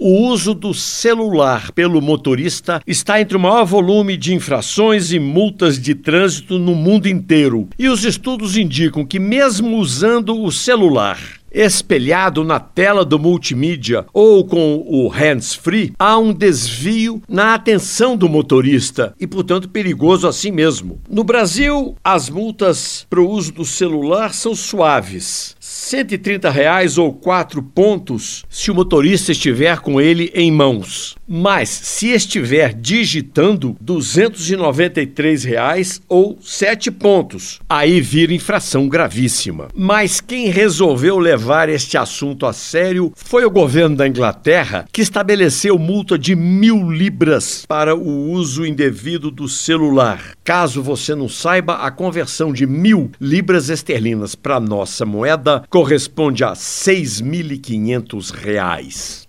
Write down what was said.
o uso do celular pelo motorista está entre o maior volume de infrações e multas de trânsito no mundo inteiro. E os estudos indicam que, mesmo usando o celular, espelhado na tela do multimídia ou com o hands-free, há um desvio na atenção do motorista e, portanto, perigoso assim mesmo. No Brasil, as multas para o uso do celular são suaves. 130 reais ou quatro pontos se o motorista estiver com ele em mãos. Mas se estiver digitando, 293 reais ou sete pontos. Aí vira infração gravíssima. Mas quem resolveu levar este assunto a sério foi o governo da Inglaterra, que estabeleceu multa de mil libras para o uso indevido do celular. Caso você não saiba, a conversão de mil libras esterlinas para nossa moeda corresponde a 6.500 reais.